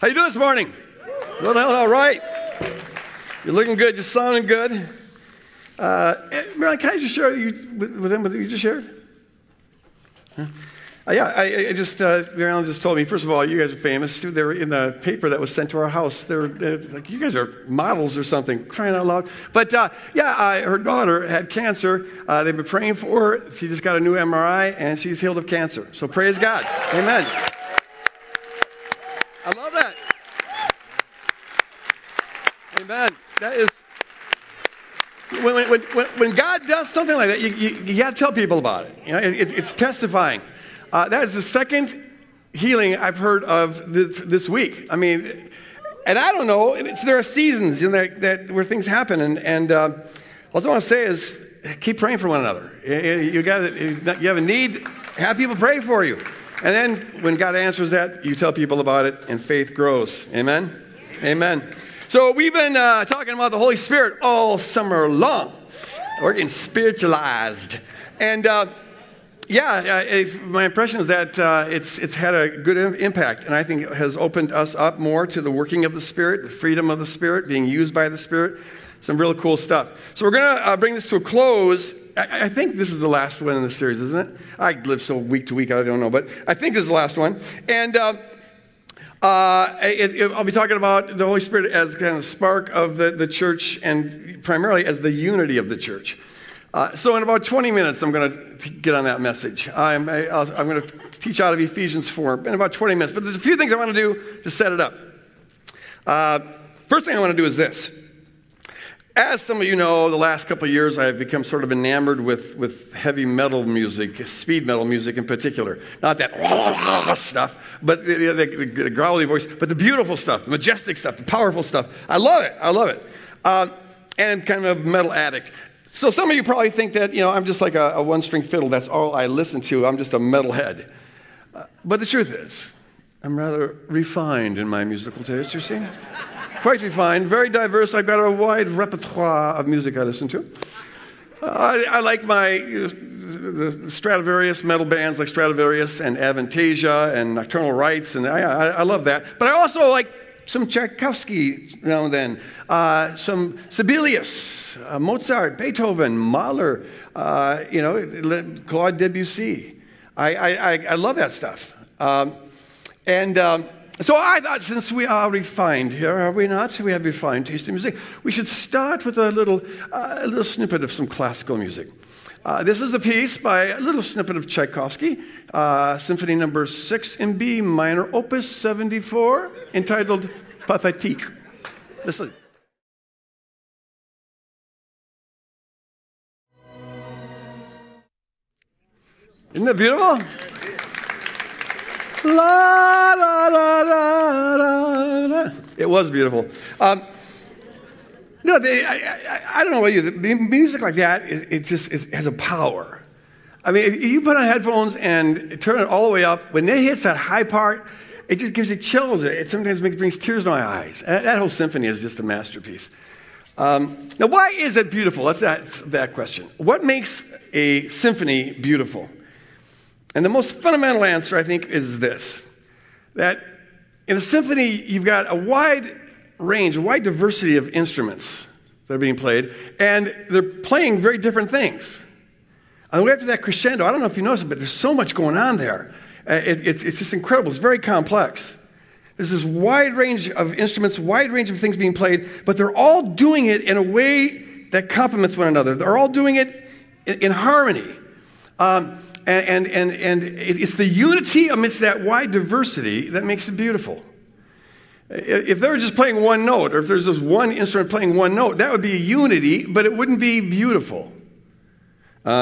How you doing this morning? Well, all right. You're looking good. You're sounding good. Uh, Marilyn, can I just share you, with, with them what you just shared? Huh? Uh, yeah, I, I just, uh, Marilyn just told me, first of all, you guys are famous. They were in the paper that was sent to our house. They're, they're like, you guys are models or something, crying out loud. But uh, yeah, her daughter had cancer. Uh, they've been praying for her. She just got a new MRI and she's healed of cancer. So praise God. Amen. I love that. Amen. That is. When, when, when, when God does something like that, you, you, you got to tell people about it. You know, it, it's testifying. Uh, that is the second healing I've heard of this, this week. I mean, and I don't know, there are seasons you know, that, that, where things happen. And, and uh, all I want to say is keep praying for one another. You, got, you have a need, have people pray for you. And then when God answers that, you tell people about it, and faith grows. Amen? Amen. So we've been uh, talking about the Holy Spirit all summer long. We're getting spiritualized. And uh, yeah, uh, my impression is that uh, it's, it's had a good impact, and I think it has opened us up more to the working of the Spirit, the freedom of the Spirit, being used by the Spirit. Some real cool stuff. So we're going to uh, bring this to a close I, I, think this is the last one in the series, isn't it? I live so week to week, I don't know, but I think this is the last one. And uh, uh, it, it, I'll be talking about the Holy Spirit as kind of spark of the, the church and primarily as the unity of the church. Uh, so, in about 20 minutes, I'm going to get on that message. I'm, I, am going to teach out of Ephesians 4 in about 20 minutes, but there's a few things I want to do to set it up. Uh, first thing I want to do is this as some of you know, the last couple of years I've become sort of enamored with, with heavy metal music, speed metal music in particular. Not that stuff, but the, the, the, the growly voice, but the beautiful stuff, the majestic stuff, the powerful stuff. I love it. I love it. Uh, and kind of metal addict. So some of you probably think that, you know, I'm just like a, a one string fiddle. That's all I listen to. I'm just a metalhead. Uh, but the truth is, I'm rather refined in my musical taste, you see? Quite refined, very diverse. I've got a wide repertoire of music I listen to. I, I, like my uh, the Stratovarius metal bands like Stratovarius and Avantasia and Nocturnal Rites, and I, I, I love that. But I also like some Tchaikovsky now and then, uh, some Sibelius, uh, Mozart, Beethoven, Mahler, uh, you know, Claude Debussy. I, I, I, love that stuff. Um, and um, so I thought, since we are refined here, are we not? We have refined taste in music. We should start with a little, uh, a little snippet of some classical music. Uh, this is a piece by a little snippet of Tchaikovsky, uh, Symphony Number Six in B minor, Opus 74, entitled Pathétique. Listen. Isn't that beautiful? La, la, la, la, la, la. It was beautiful. Um, no, they, I, I, I, don't know about you. The, music like that, it, it just it has a power. I mean, if you put on headphones and turn it all the way up, when it hits that high part, it just gives you chills. It sometimes makes, brings tears to my eyes. That, that whole symphony is just a masterpiece. Um, now, why is it beautiful? That's that, that question. What makes a symphony beautiful? And the most fundamental answer, I think, is this that in a symphony, you've got a wide range, a wide diversity of instruments that are being played, and they're playing very different things. On the way up to that crescendo, I don't know if you noticed it, but there's so much going on there. Uh, it, it's, it's just incredible. It's very complex. There's this wide range of instruments, wide range of things being played, but they're all doing it in a way that complements one another. They're all doing it in, in harmony. Um, and, and, and, it's the unity amidst that wide diversity that makes it beautiful. If they were just playing one note, or if there's just one instrument playing one note, that would be a unity, but it wouldn't be beautiful. Uh,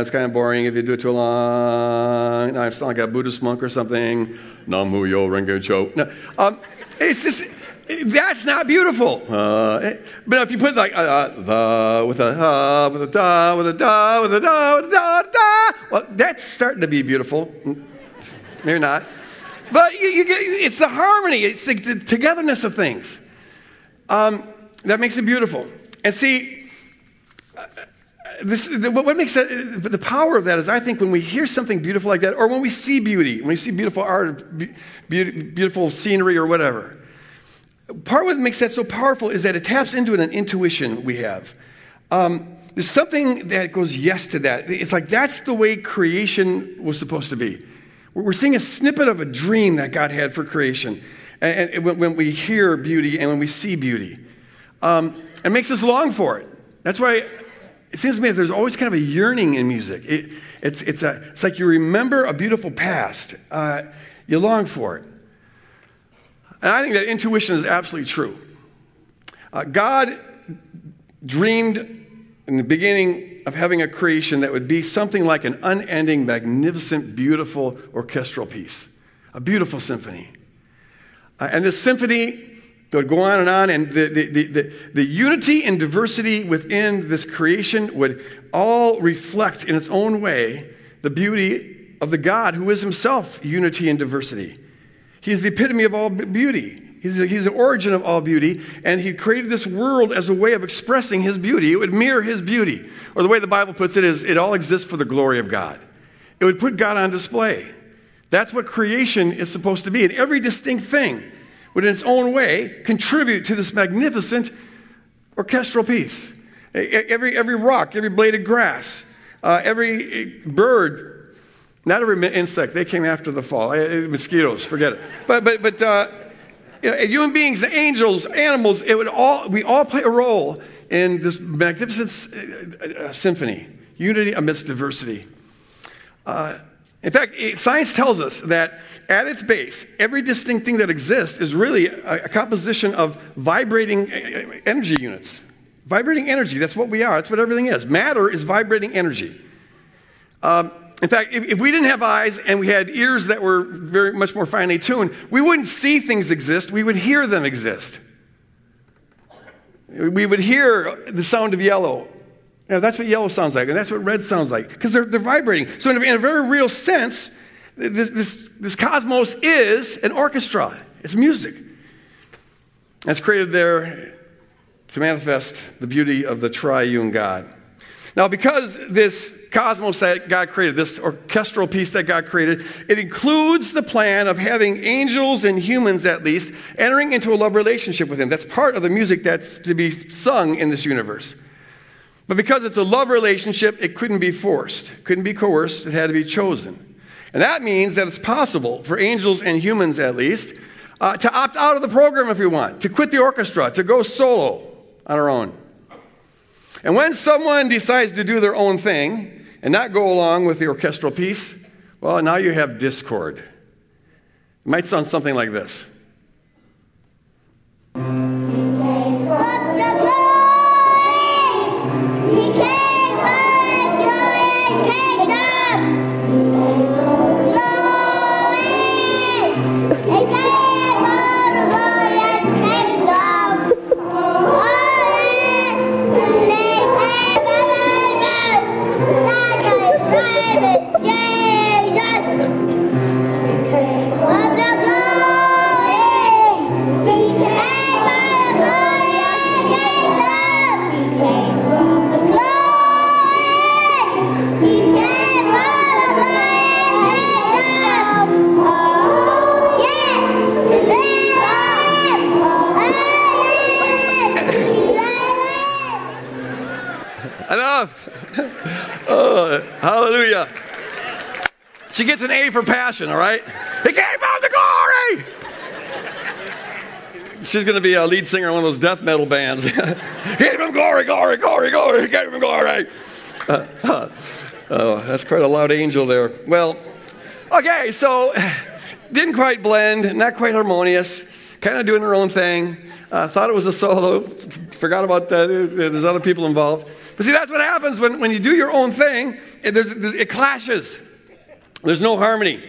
it's kind of boring if you do it too long. I sound like a Buddhist monk or something. Nam Yo Renge Cho. No, um, it's just that's not beautiful. Uh, but if you put like uh, uh, the with a uh, with a da with a da with a da with a da da, well, that's starting to be beautiful. Maybe not, but you, you get it's the harmony, it's the, the togetherness of things um, that makes it beautiful. And see, this, the, what makes that, the power of that is I think when we hear something beautiful like that, or when we see beauty, when we see beautiful art, be, beautiful scenery, or whatever, part of what makes that so powerful is that it taps into an intuition we have. Um, there's something that goes yes to that. It's like that's the way creation was supposed to be. We're seeing a snippet of a dream that God had for creation. And, when we hear beauty and when we see beauty, um, it makes us long for it. That's why it seems to me that there's always kind of a yearning in music. It, it's, it's, a, it's like you remember a beautiful past, uh, you long for it. And I think that intuition is absolutely true. Uh, God dreamed in the beginning of having a creation that would be something like an unending, magnificent, beautiful orchestral piece, a beautiful symphony. Uh, and this symphony would go on and on, and the, the, the, the, the unity and diversity within this creation would all reflect in its own way the beauty of the God who is himself unity and diversity. He is the epitome of all beauty. He's the, he's the origin of all beauty, and he created this world as a way of expressing his beauty. It would mirror his beauty. Or the way the Bible puts it is, it all exists for the glory of God. It would put God on display. That's what creation is supposed to be. And every distinct thing would, in its own way, contribute to this magnificent orchestral piece. Every, every rock, every blade of grass, uh, every bird, not every insect, they came after the fall. Mosquitoes, forget it. But, but, but uh, you know, human beings, the angels, animals, it would all, we all play a role in this magnificent uh, symphony, unity amidst diversity. Uh, in fact, science tells us that at its base, every distinct thing that exists is really a, a composition of vibrating energy units. Vibrating energy, that's what we are, that's what everything is. Matter is vibrating energy. Um, in fact, if, if, we didn't have eyes and we had ears that were very much more finely tuned, we wouldn't see things exist, we would hear them exist. We would hear the sound of yellow. Know, that's what yellow sounds like, and that's what red sounds like, because they're, they're vibrating. So, in a, in a very real sense, this, this, this cosmos is an orchestra, it's music. That's created there to manifest the beauty of the triune God. Now, because this cosmos that God created, this orchestral piece that God created, it includes the plan of having angels and humans at least entering into a love relationship with Him. That's part of the music that's to be sung in this universe. But because it's a love relationship, it couldn't be forced, couldn't be coerced, it had to be chosen. And that means that it's possible for angels and humans at least uh, to opt out of the program if we want, to quit the orchestra, to go solo on our own. And when someone decides to do their own thing and not go along with the orchestral piece, well, now you have discord. It might sound something like this. Hallelujah. She gets an A for passion, all right? He gave him the glory. She's going to be a lead singer in one of those death metal bands. gave him glory, glory, glory, glory. Gave him glory. Uh, uh, oh, that's quite a loud angel there. Well, okay, so didn't quite blend, not quite harmonious, kind of doing her own thing. Uh, thought it was a solo, forgot about that. There's other people involved. But see, that's what happens when, when you do your own thing, it, it clashes. There's no harmony.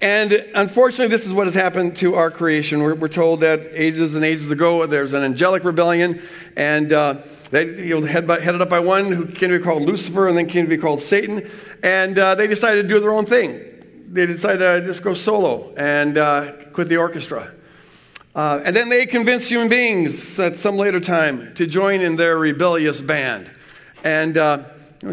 And unfortunately, this is what has happened to our creation. We're, we're told that ages and ages ago, there's an angelic rebellion, and uh, they you know, head by, headed up by one who came to be called Lucifer and then came to be called Satan. And uh, they decided to do their own thing. They decided to just go solo and uh, quit the orchestra. Uh, and then they convinced human beings at some later time to join in their rebellious band. And uh,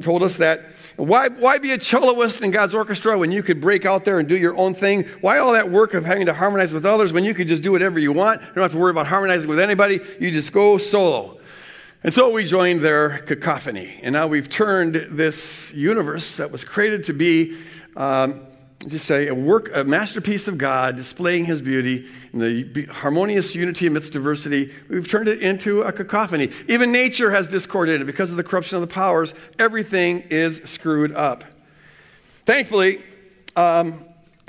told us that why, why be a celloist in God's orchestra when you could break out there and do your own thing? Why all that work of having to harmonize with others when you could just do whatever you want? You don't have to worry about harmonizing with anybody. You just go solo. And so we joined their cacophony. And now we've turned this universe that was created to be um, just say a work, a masterpiece of God displaying his beauty in the harmonious unity amidst diversity. We've turned it into a cacophony. Even nature has discord in it because of the corruption of the powers. Everything is screwed up. Thankfully, um,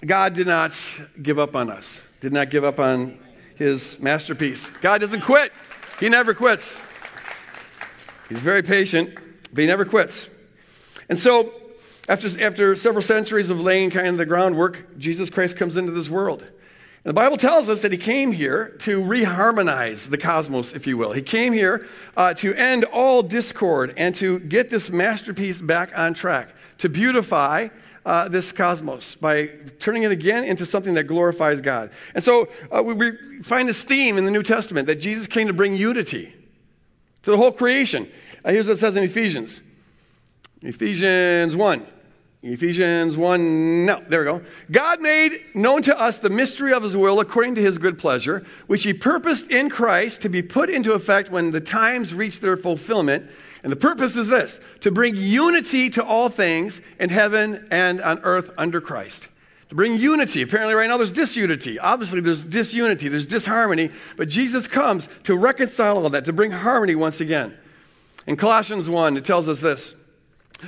God did not give up on us, did not give up on his masterpiece. God doesn't quit, he never quits. He's very patient, but he never quits. And so, after, after several centuries of laying kind of the groundwork, Jesus Christ comes into this world. And the Bible tells us that he came here to reharmonize the cosmos, if you will. He came here uh, to end all discord and to get this masterpiece back on track, to beautify uh, this cosmos by turning it again into something that glorifies God. And so uh, we, we find this theme in the New Testament that Jesus came to bring unity to the whole creation. Uh, here's what it says in Ephesians Ephesians 1. Ephesians 1, no, there we go. God made known to us the mystery of his will according to his good pleasure, which he purposed in Christ to be put into effect when the times reach their fulfillment. And the purpose is this to bring unity to all things in heaven and on earth under Christ. To bring unity. Apparently, right now there's disunity. Obviously, there's disunity, there's disharmony, but Jesus comes to reconcile all that, to bring harmony once again. In Colossians 1, it tells us this.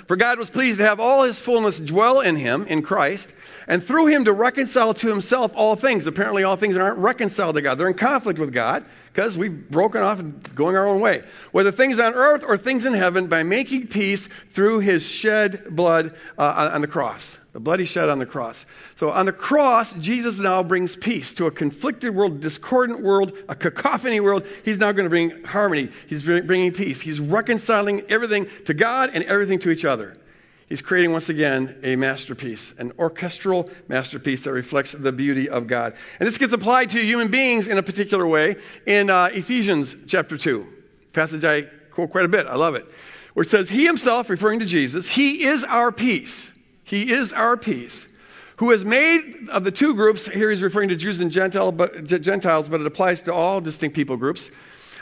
For God was pleased to have all his fullness dwell in him, in Christ, and through him to reconcile to himself all things. Apparently, all things aren't reconciled to God. They're in conflict with God because we've broken off and going our own way. Whether things on earth or things in heaven, by making peace through his shed blood uh, on the cross the bloody shed on the cross. So on the cross, Jesus now brings peace to a conflicted world, discordant world, a cacophony world. He's now going to bring harmony. He's bringing peace. He's reconciling everything to God and everything to each other. He's creating once again a masterpiece, an orchestral masterpiece that reflects the beauty of God. And this gets applied to human beings in a particular way in uh, Ephesians chapter 2, passage I quote quite a bit. I love it. Where it says, He himself, referring to Jesus, He is our peace he is our peace, who has made of the two groups, here he's referring to Jews and Gentile, but, Gentiles, but it applies to all distinct people groups,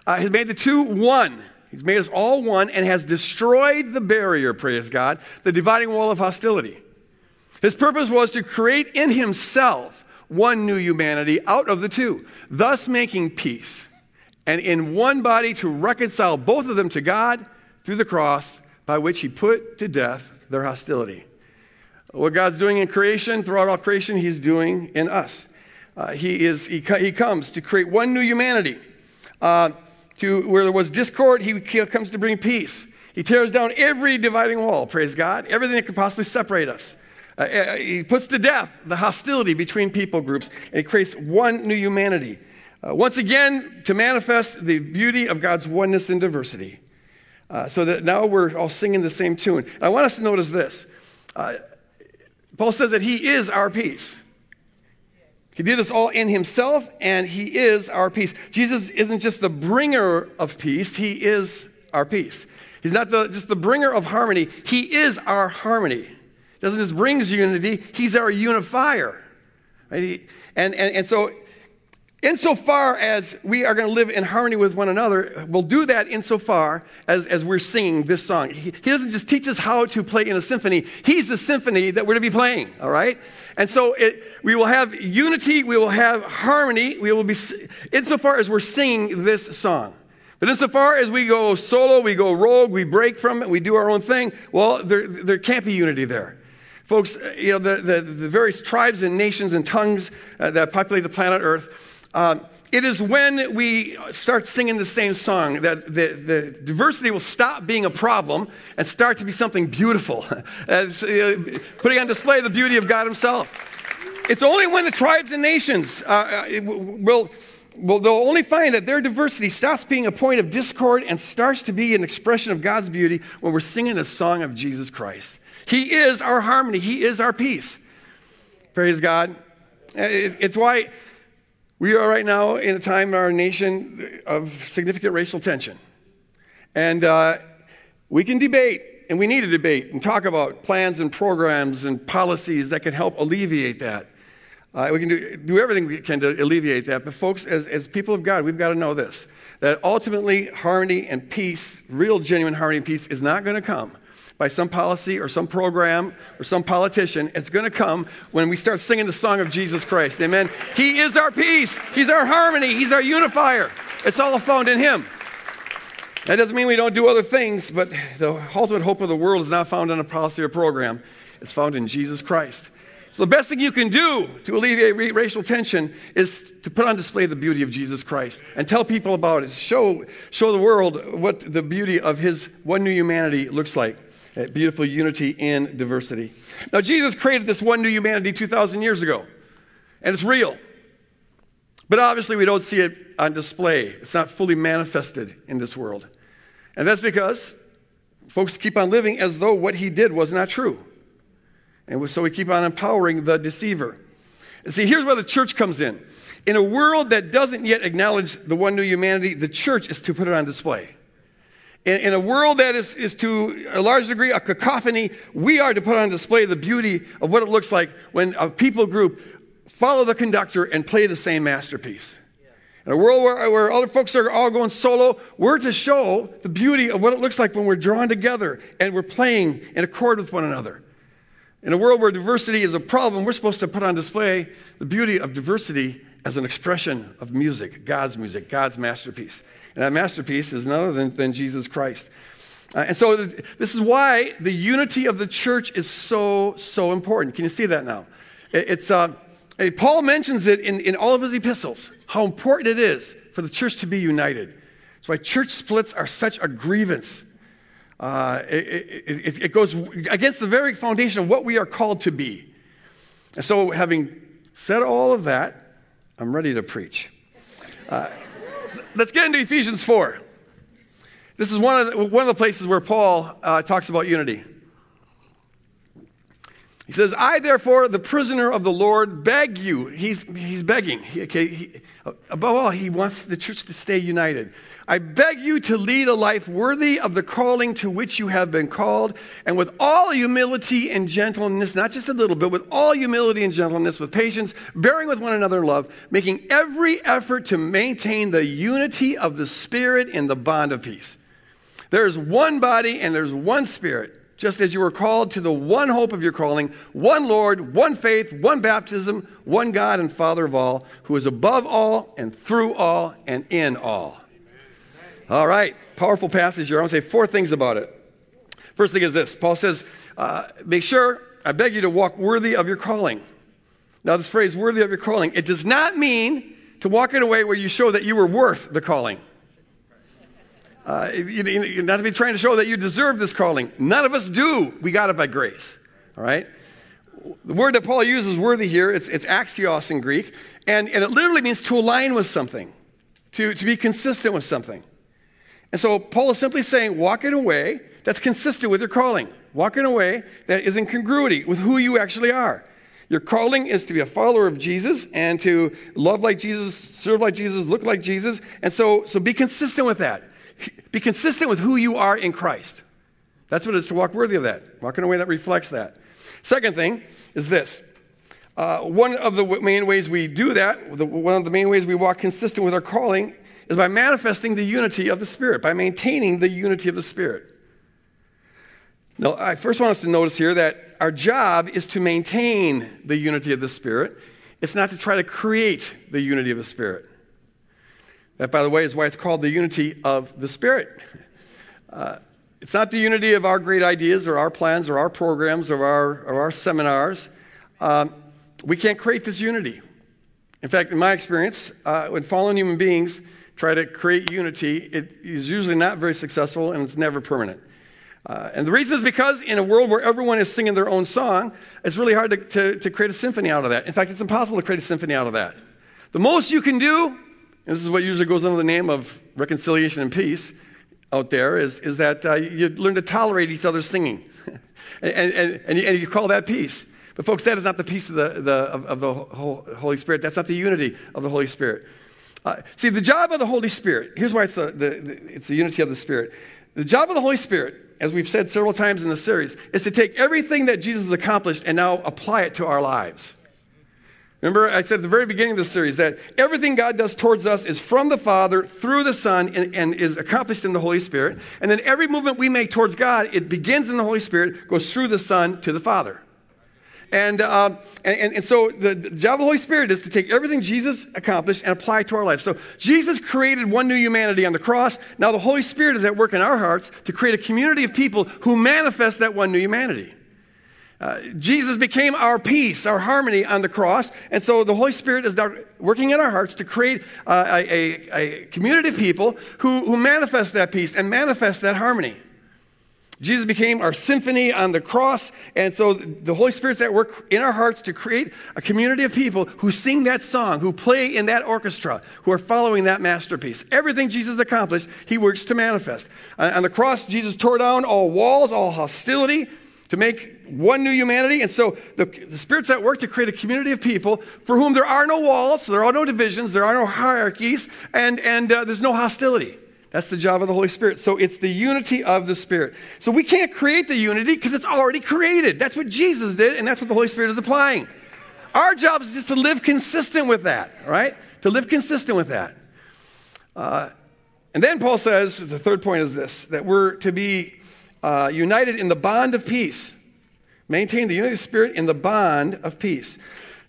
uh, has made the two one. He's made us all one and has destroyed the barrier, praise God, the dividing wall of hostility. His purpose was to create in himself one new humanity out of the two, thus making peace, and in one body to reconcile both of them to God through the cross, by which he put to death their hostility. What God's doing in creation, throughout all creation, He's doing in us. Uh, he, is, he, he comes to create one new humanity. Uh, to where there was discord, he, comes to bring peace. He tears down every dividing wall, praise God, everything that could possibly separate us. Uh, uh he puts to death the hostility between people groups, and he creates one new humanity. Uh, once again, to manifest the beauty of God's oneness and diversity. Uh, so that now we're all singing the same tune. I want us to notice this. Uh, Paul says that he is our peace. He did this all in himself, and he is our peace. Jesus isn't just the bringer of peace, he is our peace. He's not the, just the bringer of harmony, he is our harmony. He doesn't just bring unity, he's our unifier. Right? And, and, and so insofar as we are going to live in harmony with one another, we'll do that insofar as, as we're singing this song. He, he, doesn't just teach us how to play in a symphony, He's the symphony that we're to be playing, all right? And so it, we will have unity, we will have harmony, we will be, insofar as we're singing this song. But insofar as we go solo, we go rogue, we break from it, we do our own thing, well, there, there can't be unity there. Folks, you know, the, the, the various tribes and nations and tongues uh, that populate the planet Earth, uh, it is when we start singing the same song that the, the, diversity will stop being a problem and start to be something beautiful, As, uh, putting on display the beauty of God Himself. It's only when the tribes and nations uh, uh will, will they'll only find that their diversity stops being a point of discord and starts to be an expression of God's beauty when we're singing the song of Jesus Christ. He is our harmony. He is our peace. Praise God. It's why we are right now in a time in our nation of significant racial tension. And uh, we can debate and we need to debate and talk about plans and programs and policies that can help alleviate that. Uh, we can do, do everything we can to alleviate that. But, folks, as, as people of God, we've got to know this that ultimately, harmony and peace, real, genuine harmony and peace, is not going to come by some policy or some program or some politician. It's going to come when we start singing the song of Jesus Christ. Amen. He is our peace, He's our harmony, He's our unifier. It's all found in Him. That doesn't mean we don't do other things, but the ultimate hope of the world is not found in a policy or program. It's found in Jesus Christ. So, the best thing you can do to alleviate racial tension is to put on display the beauty of Jesus Christ and tell people about it. Show, show the world what the beauty of His one new humanity looks like. Beautiful unity in diversity. Now, Jesus created this one new humanity 2,000 years ago, and it's real. But obviously, we don't see it on display. It's not fully manifested in this world. And that's because folks keep on living as though what he did was not true. And so we keep on empowering the deceiver. And see, here's where the church comes in. In a world that doesn't yet acknowledge the one new humanity, the church is to put it on display. In, in, a world that is, is to a large degree a cacophony, we are to put on display the beauty of what it looks like when a people group follow the conductor and play the same masterpiece. In a world where, where other folks are all going solo, we're to show the beauty of what it looks like when we're drawn together and we're playing in accord with one another. In a world where diversity is a problem, we're supposed to put on display the beauty of diversity as an expression of music, God's music, God's masterpiece. And that masterpiece is none other than, than Jesus Christ. Uh, and so, this is why the unity of the church is so, so important. Can you see that now? It, it's, uh, Paul mentions it in, in all of his epistles, how important it is for the church to be united. That's why church splits are such a grievance. Uh, it, it, it, goes against the very foundation of what we are called to be. And so, having said all of that, I'm ready to preach. Uh, let's get into Ephesians 4. This is one of the, one of the places where Paul uh, talks about unity. He says, I, therefore, the prisoner of the Lord, beg you. He's, he's begging. He, okay, he, above all, he wants the church to stay united. I beg you to lead a life worthy of the calling to which you have been called, and with all humility and gentleness, not just a little bit, with all humility and gentleness, with patience, bearing with one another in love, making every effort to maintain the unity of the Spirit in the bond of peace. There's one body and there's one Spirit just as you were called to the one hope of your calling, one Lord, one faith, one baptism, one God and Father of all, who is above all and through all and in all. All right, powerful passage here. I want to say four things about it. First thing is this Paul says, uh, Make sure, I beg you to walk worthy of your calling. Now, this phrase, worthy of your calling, it does not mean to walk in a way where you show that you were worth the calling. Uh, you, not to be trying to show that you deserve this calling. None of us do. We got it by grace. All right? The word that Paul uses, worthy here, it's, it's axios in Greek, and, and it literally means to align with something, to, to be consistent with something. And so Paul is simply saying, walk in a way that's consistent with your calling. Walk in a way that is in congruity with who you actually are. Your calling is to be a follower of Jesus and to love like Jesus, serve like Jesus, look like Jesus. And so, so be consistent with that. Be consistent with who you are in Christ. That's what it is to walk worthy of that. Walk in a way that reflects that. Second thing is this. Uh, one of the main ways we do that, the, one of the main ways we walk consistent with our calling, is by manifesting the unity of the Spirit, by maintaining the unity of the Spirit. Now, I first want us to notice here that our job is to maintain the unity of the Spirit. It's not to try to create the unity of the Spirit. That, by the way, is why it's called the unity of the Spirit. Uh, it's not the unity of our great ideas or our plans or our programs or our, or our seminars. Um, we can't create this unity. In fact, in my experience, uh, when fallen human beings try to create unity, it is usually not very successful and it's never permanent. Uh, and the reason is because in a world where everyone is singing their own song, it's really hard to, to, to create a symphony out of that. In fact, it's impossible to create a symphony out of that. The most you can do and this is what usually goes under the name of reconciliation and peace out there, is, is that uh, you learn to tolerate each other's singing. and, and, and, you, and, you, call that peace. But, folks, that is not the peace of the, the, of, of the Holy Spirit. That's not the unity of the Holy Spirit. Uh, see, the job of the Holy Spirit, here's why it's the, the, it's the unity of the Spirit. The job of the Holy Spirit, as we've said several times in the series, is to take everything that Jesus accomplished and now apply it to our lives. Remember, I said at the very beginning of the series that everything God does towards us is from the Father through the Son and, and, is accomplished in the Holy Spirit. And then every movement we make towards God, it begins in the Holy Spirit, goes through the Son to the Father. And, um, and, and, so the, the, job of the Holy Spirit is to take everything Jesus accomplished and apply it to our life. So Jesus created one new humanity on the cross. Now the Holy Spirit is at work in our hearts to create a community of people who manifest that one new humanity. Uh, Jesus became our peace, our harmony on the cross. And so the Holy Spirit is working in our hearts to create uh, a, a, a, community of people who, who manifest that peace and manifest that harmony. Jesus became our symphony on the cross, and so the Holy Spirit's at work in our hearts to create a community of people who sing that song, who play in that orchestra, who are following that masterpiece. Everything Jesus accomplished, he works to manifest. Uh, on the cross, Jesus tore down all walls, all hostility, to make one new humanity. And so the, the, Spirit's at work to create a community of people for whom there are no walls, there are no divisions, there are no hierarchies, and, and uh, there's no hostility. That's the job of the Holy Spirit. So it's the unity of the Spirit. So we can't create the unity because it's already created. That's what Jesus did, and that's what the Holy Spirit is applying. Our job is just to live consistent with that, right? To live consistent with that. Uh, and then Paul says, the third point is this that we're to be uh, united in the bond of peace. Maintain the unity of spirit in the bond of peace.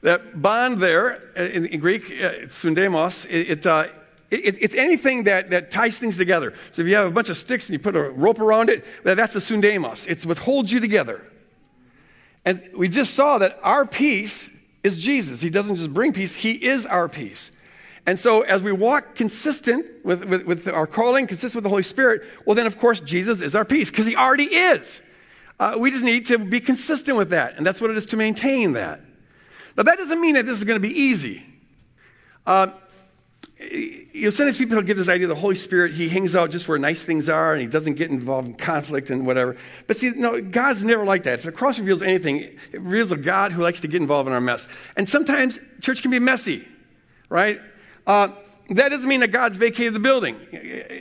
That bond there, uh, in, in Greek, uh, sundesmos, it, it uh, it, it's anything that, that ties things together. So if you have a bunch of sticks and you put a rope around it, that's a sundesmos. It's what holds you together. And we just saw that our peace is Jesus. He doesn't just bring peace, He is our peace. And so as we walk consistent with, with, with our calling, consistent with the Holy Spirit, well, then of course Jesus is our peace because He already is. Uh, we just need to be consistent with that. And that's what it is to maintain that. Now, that doesn't mean that this is going to be easy. Uh, you know, sometimes people get this idea the Holy Spirit, he hangs out just where nice things are and he doesn't get involved in conflict and whatever. But see, no, God's never like that. If the cross reveals anything, it reveals a God who likes to get involved in our mess. And sometimes church can be messy, right? Uh, that doesn't mean that God's vacated the building.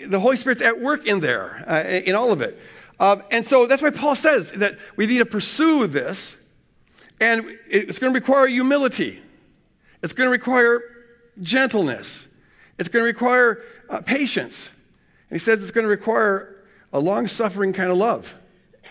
The Holy Spirit's at work in there, uh, in all of it. Uh, and so that's why Paul says that we need to pursue this, and it's going to require humility. It's going to require gentleness. It's going to require uh, patience. And he says it's going to require a long suffering kind of love.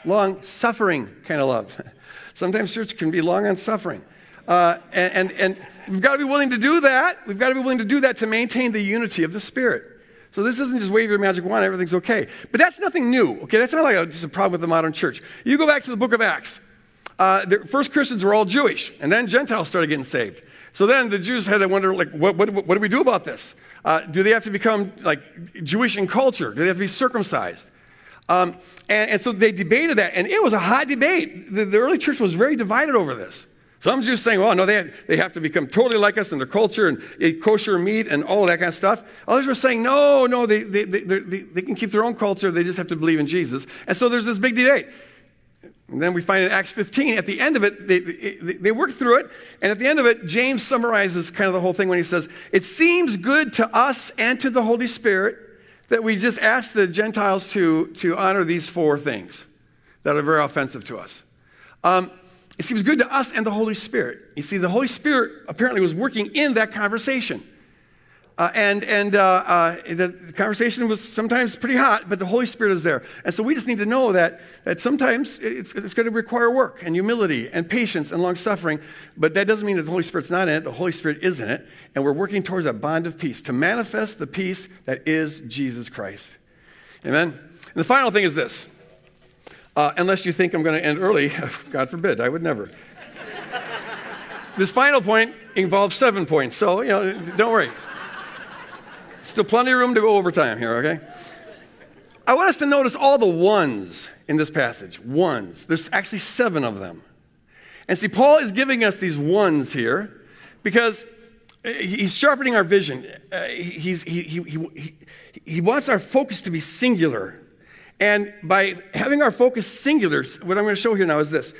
Long suffering kind of love. Sometimes church can be long on suffering. Uh, and, and, and we've got to be willing to do that. We've got to be willing to do that to maintain the unity of the Spirit. So this isn't just wave your magic wand, everything's okay. But that's nothing new, okay? That's not like a, just a problem with the modern church. You go back to the book of Acts. Uh, the first Christians were all Jewish, and then Gentiles started getting saved. So then the Jews had to wonder, like, what, what, what do we do about this? Uh, do they have to become like Jewish in culture? Do they have to be circumcised? Um, and, and, so they debated that, and it was a hot debate. The, the, early church was very divided over this. Some Jews saying, well, no, they, they have to become totally like us in their culture and eat kosher meat and all that kind of stuff. Others were saying, no, no, they, they, they, they, they can keep their own culture. They just have to believe in Jesus. And so there's this big debate. And then we find in Acts 15, at the end of it, they, they, they work through it. And at the end of it, James summarizes kind of the whole thing when he says, It seems good to us and to the Holy Spirit that we just ask the Gentiles to, to honor these four things that are very offensive to us. Um, it seems good to us and the Holy Spirit. You see, the Holy Spirit apparently was working in that conversation. Uh, and and uh, uh, the, conversation was sometimes pretty hot, but the Holy Spirit is there. And so we just need to know that, that sometimes it's, it's going to require work and humility and patience and long suffering, but that doesn't mean that the Holy Spirit's not in it. The Holy Spirit is in it, and we're working towards that bond of peace to manifest the peace that is Jesus Christ. Amen? And the final thing is this uh, unless you think I'm going to end early, God forbid, I would never. this final point involves seven points, so you know, don't worry. Still plenty of room to go overtime here, okay? I want us to notice all the ones in this passage. Ones. There's actually seven of them. And see, Paul is giving us these ones here because he's sharpening our vision. Uh, he's, he, he, he, he wants our focus to be singular. And by having our focus singular, what I'm going to show here now is this.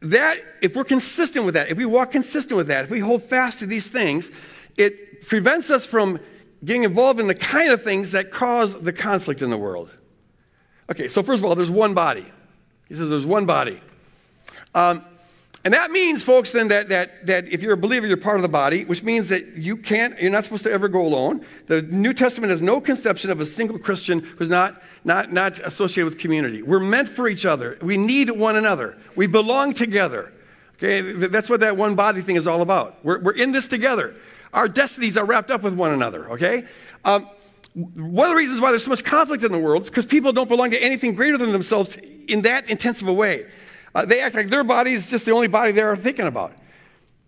That, if we're consistent with that, if we walk consistent with that, if we hold fast to these things, it prevents us from getting involved in the kind of things that cause the conflict in the world. Okay, so first of all, there's one body. He says there's one body. Um, and that means, folks, then that, that, that if you're a believer, you're part of the body, which means that you can't, you're not supposed to ever go alone. The New Testament has no conception of a single Christian who's not, not, not associated with community. We're meant for each other. We need one another. We belong together. Okay, that's what that one body thing is all about. We're, we're in this together. Our destinies are wrapped up with one another, okay? Um, one of the reasons why there's so much conflict in the world is because people don't belong to anything greater than themselves in that intensive a way. Uh, they act like their body is just the only body they're thinking about.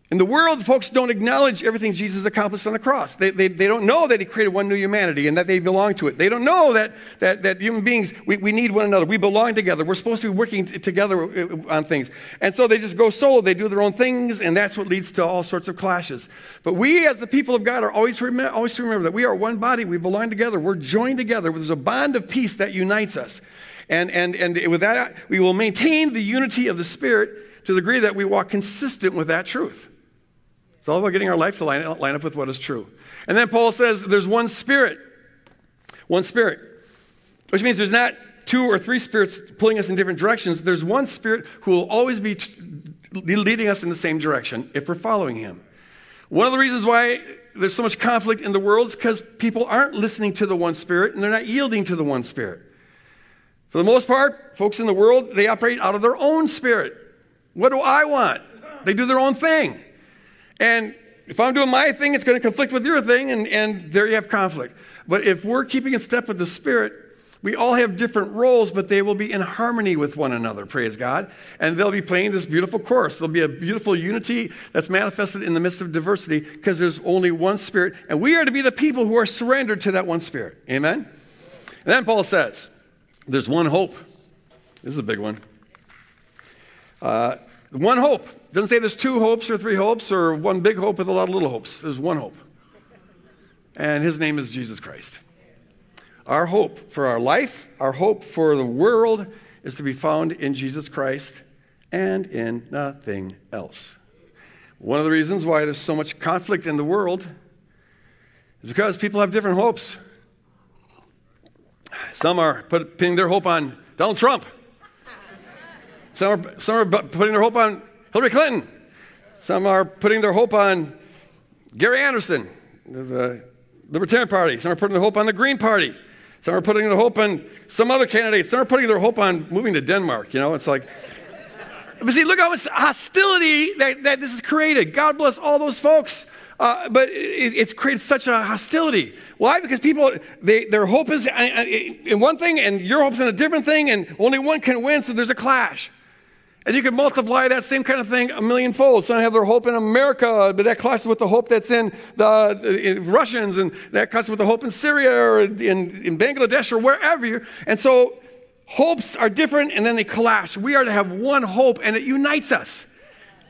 In the world, folks don't acknowledge everything Jesus accomplished on the cross. They, they, they, don't know that he created one new humanity and that they belong to it. They don't know that, that, that human beings, we, we need one another. We belong together. We're supposed to be working t- together uh, on things. And so they just go solo. They do their own things, and that's what leads to all sorts of clashes. But we, as the people of God, are always, rem- always to remember that we are one body. We belong together. We're joined together. There's a bond of peace that unites us. And, and, and with that, we will maintain the unity of the Spirit to the degree that we walk consistent with that truth. It's all about getting our life to line, line up with what is true. And then Paul says there's one Spirit. One Spirit. Which means there's not two or three spirits pulling us in different directions. There's one Spirit who will always be leading us in the same direction if we're following Him. One of the reasons why there's so much conflict in the world is because people aren't listening to the one Spirit and they're not yielding to the one Spirit. For the most part, folks in the world, they operate out of their own spirit. What do I want? They do their own thing. And if I'm doing my thing, it's going to conflict with your thing, and, and there you have conflict. But if we're keeping in step with the Spirit, we all have different roles, but they will be in harmony with one another, praise God. And they'll be playing this beautiful chorus. There'll be a beautiful unity that's manifested in the midst of diversity because there's only one Spirit. And we are to be the people who are surrendered to that one Spirit. Amen? And then Paul says, there's one hope. This is a big one. Uh, one hope. Doesn't say there's two hopes or three hopes or one big hope with a lot of little hopes. There's one hope. And his name is Jesus Christ. Our hope for our life, our hope for the world is to be found in Jesus Christ and in nothing else. One of the reasons why there's so much conflict in the world is because people have different hopes. Some are put, putting their hope on Donald Trump. Some are, some are putting their hope on Hillary Clinton. Some are putting their hope on Gary Anderson, the uh, Libertarian Party. Some are putting their hope on the Green Party. Some are putting their hope on some other candidates. Some are putting their hope on moving to Denmark. You know, it's like, but see, look how much hostility that, that this has created. God bless all those folks uh, but it, it's created such a hostility. Why? Because people, they, their hope is uh, uh, in one thing and your hope's in a different thing, and only one can win, so there's a clash. And you can multiply that same kind of thing a million fold. Some have their hope in America, but that clashes with the hope that's in the in Russians, and that clashes with the hope in Syria or in, in Bangladesh or wherever. And so hopes are different, and then they clash. We are to have one hope, and it unites us.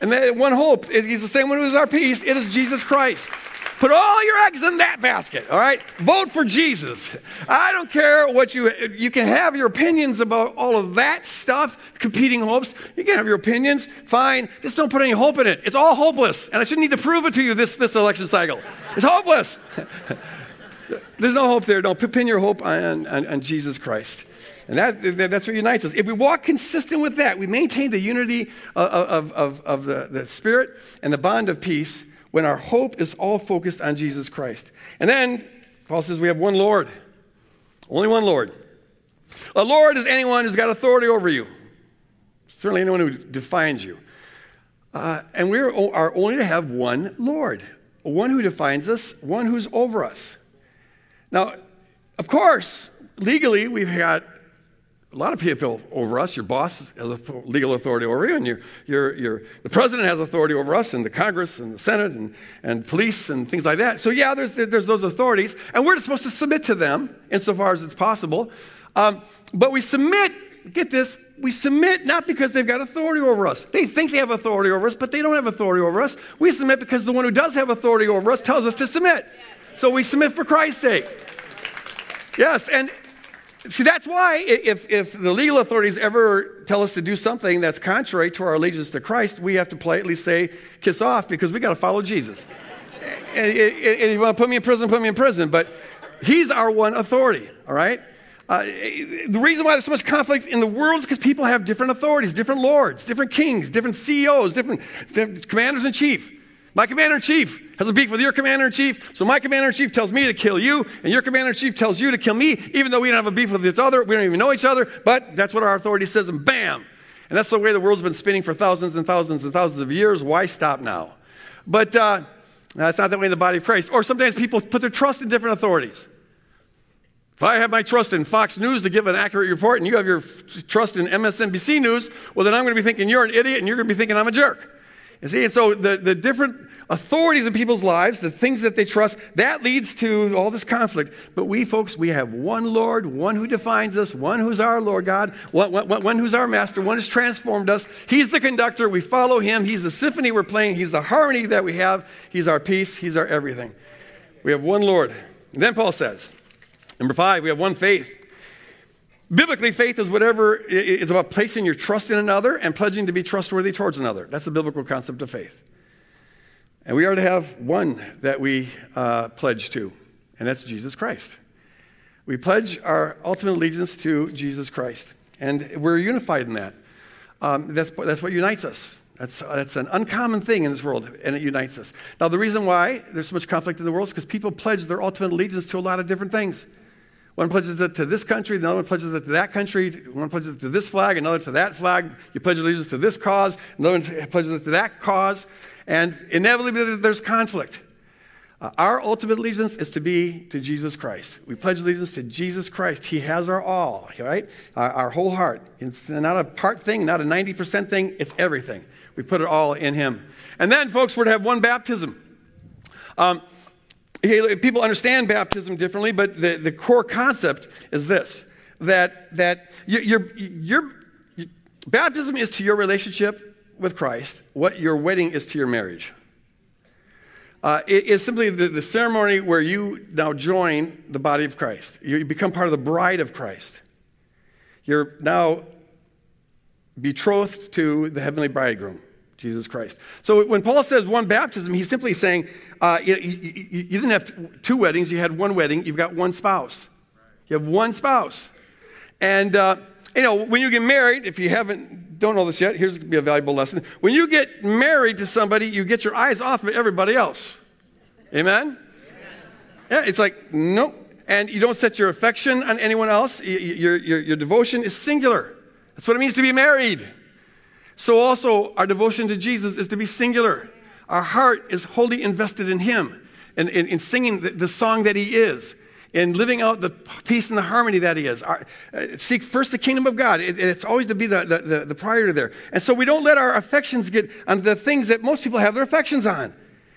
And that one hope, he's the same one who is our peace. It is Jesus Christ. Put all your eggs in that basket, all right? Vote for Jesus. I don't care what you, you can have your opinions about all of that stuff, competing hopes. You can have your opinions, fine. Just don't put any hope in it. It's all hopeless. And I shouldn't need to prove it to you this, this election cycle. It's hopeless. There's no hope there. Don't pin your hope on, on, on Jesus Christ. And that, that's what unites us. If we walk consistent with that, we maintain the unity of, of, of the, the Spirit and the bond of peace when our hope is all focused on Jesus Christ. And then Paul says we have one Lord, only one Lord. A Lord is anyone who's got authority over you, certainly anyone who defines you. Uh, and we are only to have one Lord, one who defines us, one who's over us. Now, of course, legally, we've got a lot of people over us. Your boss has legal authority over you, and the president has authority over us, and the Congress, and the Senate, and, and police, and things like that. So, yeah, there's, there's those authorities, and we're supposed to submit to them insofar as it's possible. Um, but we submit, get this, we submit not because they've got authority over us. They think they have authority over us, but they don't have authority over us. We submit because the one who does have authority over us tells us to submit. So we submit for Christ's sake. Yes, and See, that's why if, if the legal authorities ever tell us to do something that's contrary to our allegiance to Christ, we have to politely say, kiss off, because we got to follow Jesus. and, if you want to put me in prison, put me in prison. But he's our one authority, all right? Uh, the reason why there's so much conflict in the world is because people have different authorities, different lords, different kings, different CEOs, different, different commanders in chief. My commander in chief has a beef with your commander in chief, so my commander in chief tells me to kill you, and your commander in chief tells you to kill me, even though we don't have a beef with each other, we don't even know each other, but that's what our authority says, and bam! And that's the way the world's been spinning for thousands and thousands and thousands of years. Why stop now? But uh, that's not that way in the body of Christ. Or sometimes people put their trust in different authorities. If I have my trust in Fox News to give an accurate report and you have your trust in MSNBC News, well, then I'm going to be thinking you're an idiot and you're going to be thinking I'm a jerk. You see, and so the, the different authorities in people's lives, the things that they trust, that leads to all this conflict. But we, folks, we have one Lord, one who defines us, one who's our Lord God, one, one, one who's our master, one who's transformed us. He's the conductor. We follow him. He's the symphony we're playing. He's the harmony that we have. He's our peace. He's our everything. We have one Lord. And then Paul says, Number five, we have one faith. Biblically, faith is whatever, it's about placing your trust in another and pledging to be trustworthy towards another. That's the biblical concept of faith. And we are to have one that we uh, pledge to, and that's Jesus Christ. We pledge our ultimate allegiance to Jesus Christ, and we're unified in that. Um, that's, that's what unites us. That's, that's an uncommon thing in this world, and it unites us. Now, the reason why there's so much conflict in the world is because people pledge their ultimate allegiance to a lot of different things. One pledges it to this country, another one pledges it to that country, one pledges it to this flag, another to that flag. You pledge allegiance to this cause, another one pledges it to that cause. And inevitably, there's conflict. Uh, our ultimate allegiance is to be to Jesus Christ. We pledge allegiance to Jesus Christ. He has our all, right? Our, our whole heart. It's not a part thing, not a 90% thing, it's everything. We put it all in Him. And then, folks, we're to have one baptism. Um, People understand baptism differently, but the, the core concept is this that, that your, your, your, baptism is to your relationship with Christ what your wedding is to your marriage. Uh, it is simply the, the, ceremony where you now join the body of Christ. You become part of the bride of Christ. You're now betrothed to the heavenly bridegroom. Jesus Christ. So when Paul says one baptism, he's simply saying uh, you, you, you, didn't have two weddings, you had one wedding, you've got one spouse. You have one spouse. And, uh, you know, when you get married, if you haven't, don't know this yet, here's going to be a valuable lesson. When you get married to somebody, you get your eyes off of everybody else. Amen? Yeah, it's like, nope. And you don't set your affection on anyone else. Your, your, your devotion is singular. That's what it means to be married. So also, our devotion to Jesus is to be singular. Our heart is wholly invested in Him, in, in, in singing the, the, song that He is, in living out the peace and the harmony that He is. Our, uh, seek first the kingdom of God. It, it's always to be the, the, the, the priority there. And so we don't let our affections get on the things that most people have their affections on.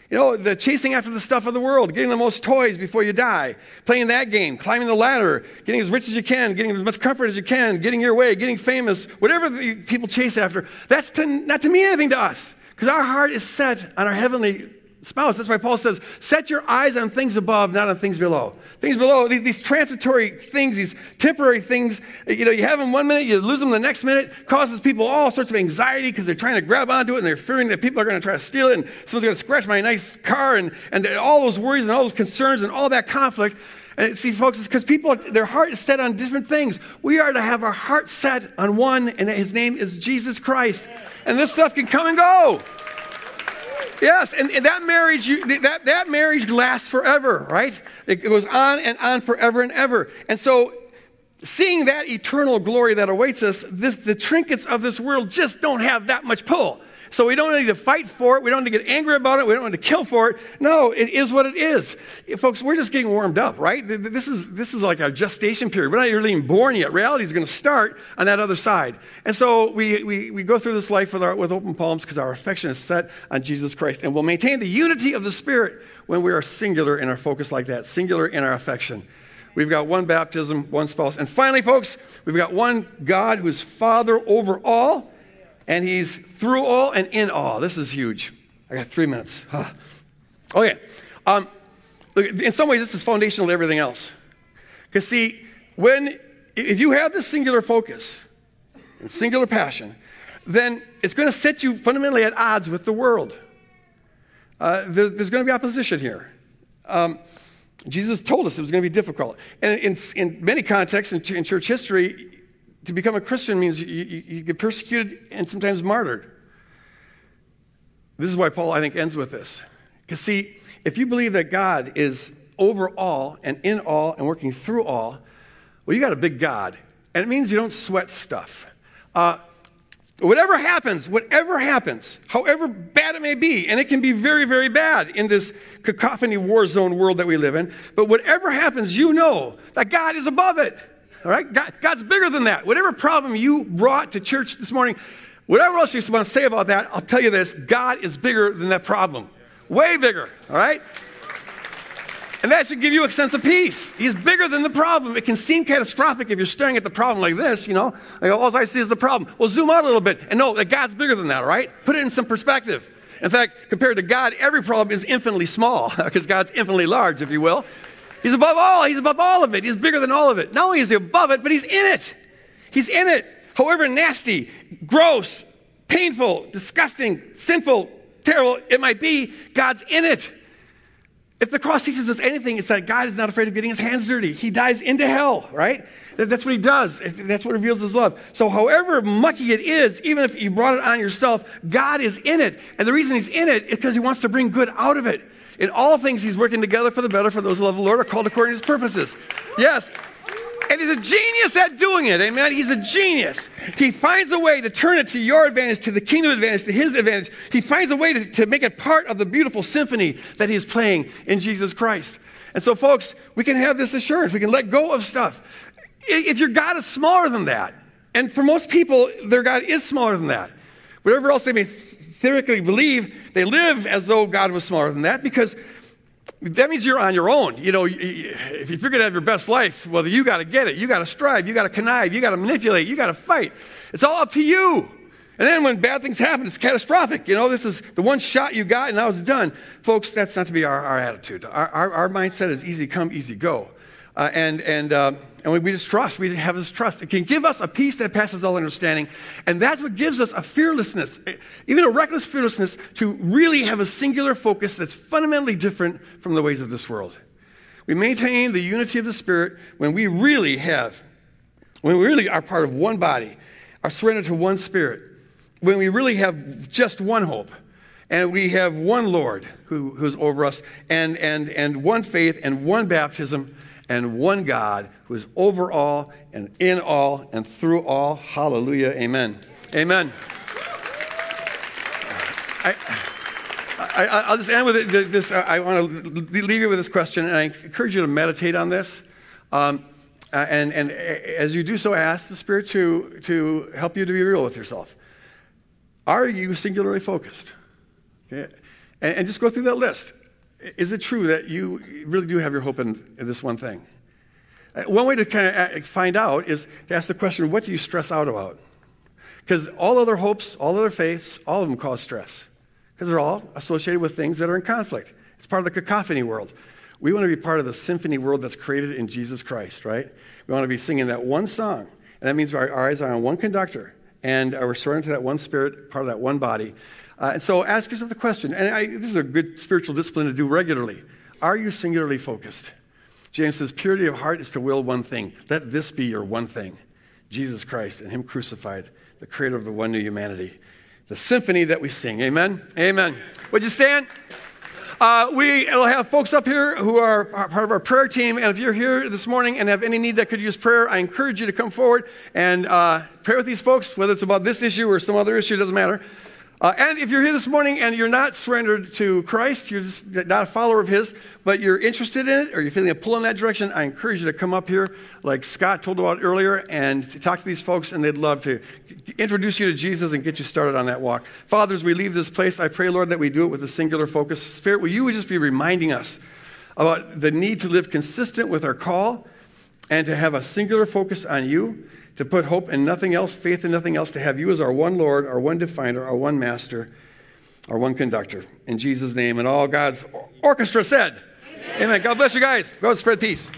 You know, the chasing after the stuff of the world, getting the most toys before you die, playing that game, climbing the ladder, getting as rich as you can, getting as much comfort as you can, getting your way, getting famous, whatever people chase after, that's to, not to mean anything to us. Because our heart is set on our heavenly spouse. That's why Paul says, set your eyes on things above, not on things below. Things below, these, these, transitory things, these temporary things, you know, you have them one minute, you lose them the next minute, causes people all sorts of anxiety because they're trying to grab onto it and they're fearing that people are going to try to steal it and someone's going to scratch my nice car and, and all those worries and all those concerns and all that conflict. And see, folks, it's because people, their heart is set on different things. We are to have our heart set on one, and his name is Jesus Christ. And this stuff can come and go. Yes, and, and that marriage, you, that, that marriage lasts forever, right? It goes on and on forever and ever. And so, seeing that eternal glory that awaits us, this, the trinkets of this world just don't have that much pull. So we don't need to fight for it. We don't need to get angry about it. We don't need to kill for it. No, it is what it is. Folks, we're just getting warmed up, right? This is, this is like a gestation period. We're not really even born yet. Reality is going to start on that other side. And so we, we, we go through this life with, our, with open palms because our affection is set on Jesus Christ. And we'll maintain the unity of the Spirit when we are singular in our focus like that, singular in our affection. We've got one baptism, one spouse. And finally, folks, we've got one God who's Father over all and he's through all and in all. This is huge. I got three minutes. Huh. Okay. Um, look, in some ways, this is foundational to everything else. Because, see, when, if you have this singular focus and singular passion, then it's going to set you fundamentally at odds with the world. Uh, there, there's going to be opposition here. Um, Jesus told us it was going to be difficult. And in, in many contexts in, in, church history, to become a Christian means you, you, you, get persecuted and sometimes martyred. This is why Paul, I think, ends with this. Because, see, if you believe that God is over all and in all and working through all, well, you got a big God. And it means you don't sweat stuff. Uh, Whatever happens, whatever happens, however bad it may be, and it can be very, very bad in this cacophony war zone world that we live in, but whatever happens, you know that God is above it. All right? God, God's bigger than that. Whatever problem you brought to church this morning, whatever else you want to say about that, I'll tell you this God is bigger than that problem. Way bigger. All right? And that should give you a sense of peace. He's bigger than the problem. It can seem catastrophic if you're staring at the problem like this, you know. Like, all I see is the problem. Well, zoom out a little bit and know that God's bigger than that, right? Put it in some perspective. In fact, compared to God, every problem is infinitely small because God's infinitely large, if you will. He's above all. He's above all of it. He's bigger than all of it. Not only is he above it, but he's in it. He's in it. However nasty, gross, painful, disgusting, sinful, terrible it might be, God's in it. If the cross teaches us anything, it's that God is not afraid of getting his hands dirty. He dives into hell, right? That's what he does. That's what reveals his love. So, however mucky it is, even if you brought it on yourself, God is in it. And the reason he's in it is because he wants to bring good out of it. In all things, he's working together for the better for those who love the Lord are called according to his purposes. Yes, and he's a genius at doing it. Amen. He's a genius. He finds a way to turn it to your advantage, to the kingdom advantage, to his advantage. He finds a way to, to make it part of the beautiful symphony that he's playing in Jesus Christ. And so, folks, we can have this assurance. We can let go of stuff. If your God is smaller than that, and for most people, their God is smaller than that, whatever else they may theoretically believe, they live as though God was smaller than that because that means you're on your own. You know, if you're going to have your best life, well, you got to get it. You got to strive. You got to connive. You got to manipulate. You got to fight. It's all up to you. And then when bad things happen, it's catastrophic. You know, this is the one shot you got and now it's done. Folks, that's not to be our, our attitude. Our, our, our mindset is easy come, easy go. Uh, and, and, uh, and we just trust. We have this trust. It can give us a peace that passes all understanding. And that's what gives us a fearlessness, eh, even a reckless fearlessness, to really have a singular focus that's fundamentally different from the ways of this world. We maintain the unity of the Spirit when we really have, when we really are part of one body, are surrendered to one Spirit, when we really have just one hope and we have one Lord who, who's over us, and, and, and one faith and one baptism and one God who is over all and in all and through all. Hallelujah. Amen. Amen. I, I, will just end with this. I want to leave you with this question, and I encourage you to meditate on this. Um, uh, and, and as you do so, ask the Spirit to, to help you to be real with yourself. Are you singularly focused? Okay? And, and just go through that list. Is it true that you really do have your hope in, in this one thing? Uh, one way to kind of uh, find out is to ask the question what do you stress out about? Because all other hopes, all other faiths, all of them cause stress. Because they're all associated with things that are in conflict. It's part of the cacophony world. We want to be part of the symphony world that's created in Jesus Christ, right? We want to be singing that one song. And that means our, our eyes are on one conductor. And we're surrendered to that one spirit, part of that one body. Uh, and so ask yourself the question, and I, this is a good spiritual discipline to do regularly. Are you singularly focused? James says, Purity of heart is to will one thing. Let this be your one thing Jesus Christ and Him crucified, the creator of the one new humanity. The symphony that we sing. Amen? Amen. Would you stand? Uh, we will have folks up here who are part of our prayer team. And if you're here this morning and have any need that could use prayer, I encourage you to come forward and uh, pray with these folks, whether it's about this issue or some other issue, doesn't matter. Uh, and if you're here this morning and you're not surrendered to Christ, you're just not a follower of His, but you're interested in it or you're feeling a pull in that direction, I encourage you to come up here, like Scott told about earlier, and to talk to these folks, and they'd love to introduce you to Jesus and get you started on that walk. Fathers, we leave this place, I pray, Lord, that we do it with a singular focus. Spirit, will you just be reminding us about the need to live consistent with our call and to have a singular focus on you? To put hope in nothing else, faith in nothing else, to have you as our one Lord, our one definer, our one master, our one conductor. In Jesus' name, and all God's orchestra said, Amen. Amen. God bless you guys. Go and spread peace.